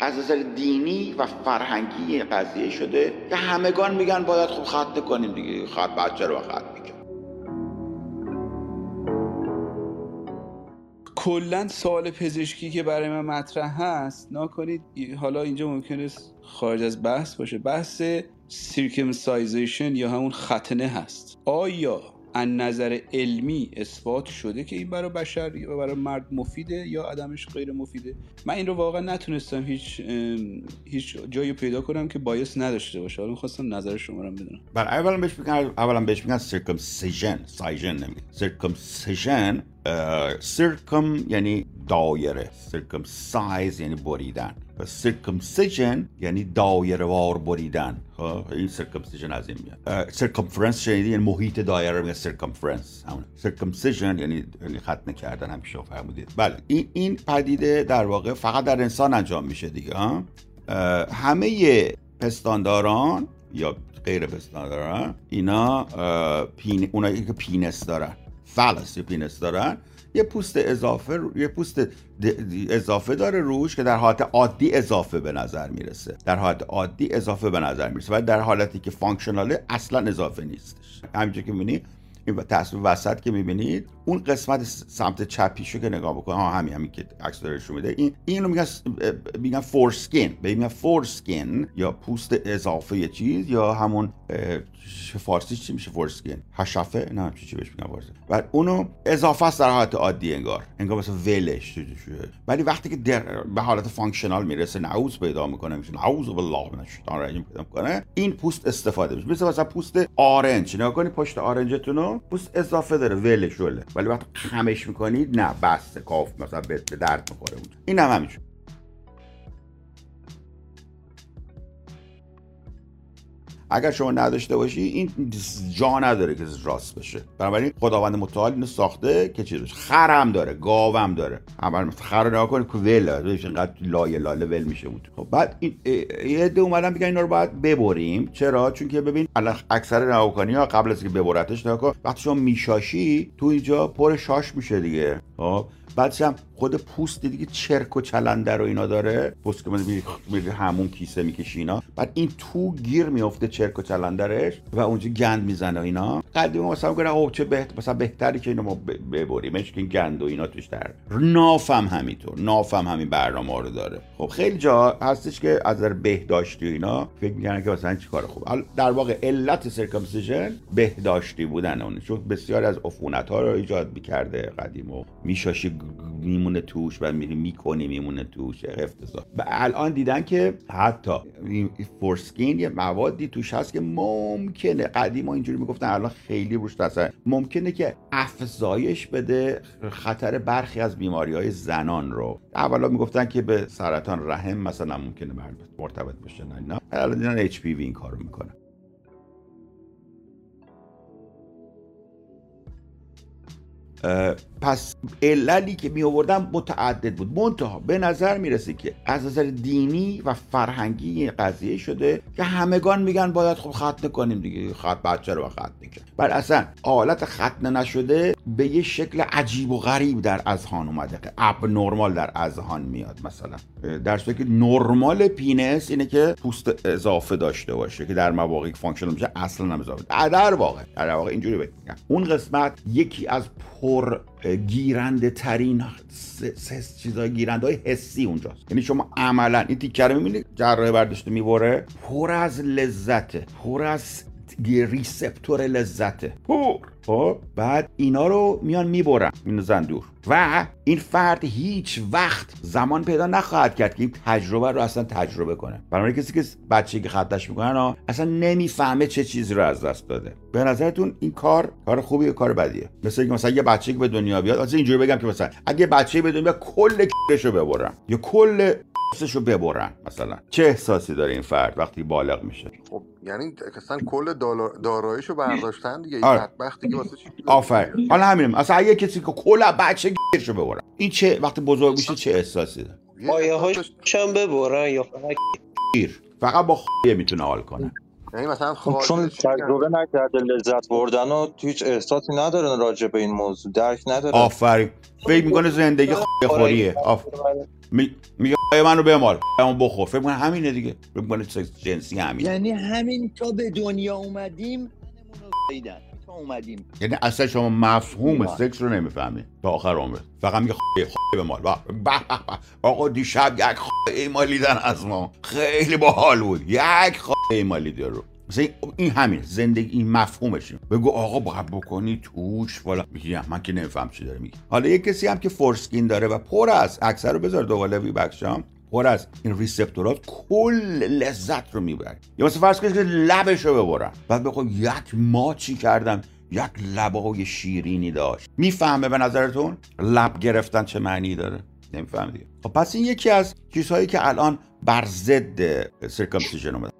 از نظر دینی و فرهنگی قضیه شده که همگان میگن باید خب خط کنیم دیگه خط بچه رو خط میگن کلا سوال پزشکی که برای من مطرح هست نکنید حالا اینجا ممکنه خارج از بحث باشه بحث سیرکمسایزیشن یا همون ختنه هست. آیا از نظر علمی اثبات شده که این برای بشر یا برای مرد مفیده یا عدمش غیر مفیده. من این رو واقعا نتونستم هیچ هیچ جایی پیدا کنم که bias نداشته باشه. حالا می‌خواستم نظر شما رو بدونم. بر اولا بهش میگن اولا بهش میگن circumcision سایژن نمیگن. circumcision circum یعنی دایره cise یعنی بریدن و circumcision یعنی دایره وار بریدن این circumcision از این میاد circumference شنیدی یعنی محیط دایره میگه circumference همون circumcision یعنی ختنه کردن همیشه فرمودید بله این این پدیده در واقع فقط در انسان انجام میشه دیگه ها همه پستانداران یا غیر پستانداران اینا پین اونایی که penis دارن phallus penis دارن یه پوست اضافه یه پوست اضافه داره روش که در حالت عادی اضافه به نظر می‌رسه. در حالت عادی اضافه به نظر می‌رسه و در حالتی که functional ه اصلا اضافه نیستش. همینجور که می‌بینی این تصویر وسط که می‌بینید اون قسمت سمت چپیشو که نگاه بکن ها همین همین که عکس داره میده. این اینو میگن میگن foreskin به میگن foreskin یا پوست اضافه چیز یا همون فارسی چی میشه foreskin حشفه نه چی چی بهش میگن فارسی. و اونو اضافه است در حالت عادی انگار. انگار مثلا ولش ولی وقتی که در به حالت functional می‌رسه نعوظ پیدا می‌کنه میشه نعوذ بالله من الشیطان الرجیم پیدا می‌کنه این پوست استفاده میشه. مثل مثلا پوست آرنج نگاه کنید پشت آرنجتون پوست اضافه داره ولش وله ولی وقتی خمش می‌کنید نه بسته کاف مثلا به درد می‌خوره این هم همینجور اگر شما نداشته باشی این جا نداره که راست بشه. بنابراین خداوند متعال اینو ساخته که چیز بشه؟ خرم داره گاوم داره. اول خر نگاه کنید که ول اینقدر لایه لاله ول میشه بود. خب بعد این یه عده اومدن میگن اینا رو باید ببریم. چرا؟ چون که ببین اکثر نواکانی ها قبل از که ببرتش نگاه وقتی شما میشاشی تو اینجا پر شاش میشه دیگه. خب بعدش هم خود پوست دیگه چرک و چلنده رو اینا داره. پوست که میری همون کیسه می‌کشی اینا. بعد این تو گیر میفته چرک و چلندرش و اونجا گند می‌زنه اینا. قدیم مثلا میگن اوه چه بهت مثلا بهتری که اینو ما ببریمش که گند و اینا توش در. نافم همینطور. نافم همین برنامه رو داره. خب خیلی جا هستش که از بهداشتی و اینا فکر می‌کنن که مثلا چیکار خوب. در واقع علت سرکمسیژن بهداشتی بودن اون. چون بسیار از عفونت ها رو ایجاد می‌کرده قدیم و میشاشی میمونه توش و میری می‌کنی میمونه توش. افتضاح. و الان دیدن که حتی فورسکین یه موادی توش هست که ممکنه. قدیم ها اینجوری می‌گفتن الان خیلی روش تاثیر. ممکنه که افزایش بده خطر برخی از بیماری های زنان رو. اولا می‌گفتن که به سرطان رحم مثلا ممکنه مرتبط بشه نه الان دیدن اچ این کارو می‌کنه. پس عللی که می آوردن متعدد بود. منتها به نظر می‌رسه که از نظر دینی و فرهنگی قضیه شده که همگان میگن باید خب ختنه کنیم دیگه خط بچه رو ختنه کنیم بر اصلا حالت ختنه نشده به یه شکل عجیب و غریب در اذهان اومده. که abnormal در اذهان میاد مثلا. در صورتی که نرمال penis اینه که پوست اضافه داشته باشه که در مواقعی functional میشه اصلا اضافه در واقع در واقع اینجوری بگم اون قسمت یکی از گیرنده ترین چیزای گیرنده های حسی اونجاست. یعنی شما عملا این تیکه رو می‌بینید جراح برداشته می‌بره پر از لذته پر از ریسپتور لذته. پر. خب بعد اینا رو میان می‌برن این زندور. و این فرد هیچ وقت زمان پیدا نخواهد کرد که این تجربه رو اصلا تجربه کنه. برای کسی که بچه که خطش می‌کنن اصلا نمی‌فهمه چه چیزی رو از دست داده. به نظرتون این کار کار خوبی یا کار بدیه؟ مثل اینکه مثلا یه بچه که به دنیا بیاد اصلا اینجوری بگم که مثلا اگه بچه به دنیا کل رو ببرن یا کل رو ببرن مثلا. چه احساسی داره این فرد وقتی بالغ میشه؟ خب یعنی اصلا کل داراییشو برداشتن دیگه. آره. بدبختی که واسه آفر حالا همینم. اصلا اگه کسی که کل بچه رو ببرن این چه وقتی بزرگ میشه چه احساسی داره؟ هاشم ببرن یا فقط فقط با خیه می‌تونه حال کنه. یعنی مثلا خب چون تجربه نکرده لذت بردن و هیچ احساسی نداره راجع به این موضوع. درک نداره. آفرین. فکر می‌کنه زندگی خوریه. آف... میگه منو بمال. اون بخور. فکر کنم همینه دیگه. فکر کنم جنسی همین یعنی همین تا به دنیا اومدیم تا اومدیم. یعنی اصلا شما مفهوم. سکس رو نمی‌فهمید تا آخر عمرت فقط میگه خواهی به مال به به به. آقا دیشب یک خواهی مالیدن از ما. خیلی باحال بود. یک خواهی مالیده رو مثلا این- همین زندگی این مفهومشه بگو آقا باید بکنی توش. والا میگه من که نمیفهم چی داره میگه. حالا یه کسی هم که فورسکین داره و پر است اکثر رو بذار دوباره وی بکشم پر از این ریسپتورات کل لذت رو می‌بره. یا مثلا فرض کنید که لبش رو ببرن. بعد بگو یک ماچی کردم؟ یک لبای شیرینی داشت. می‌فهمه به نظرتون لب گرفتن چه معنی داره؟ نمیفهم دیگه. خب پس این یکی از چیزهایی که الان بر ضد سرکمسیژن اومده.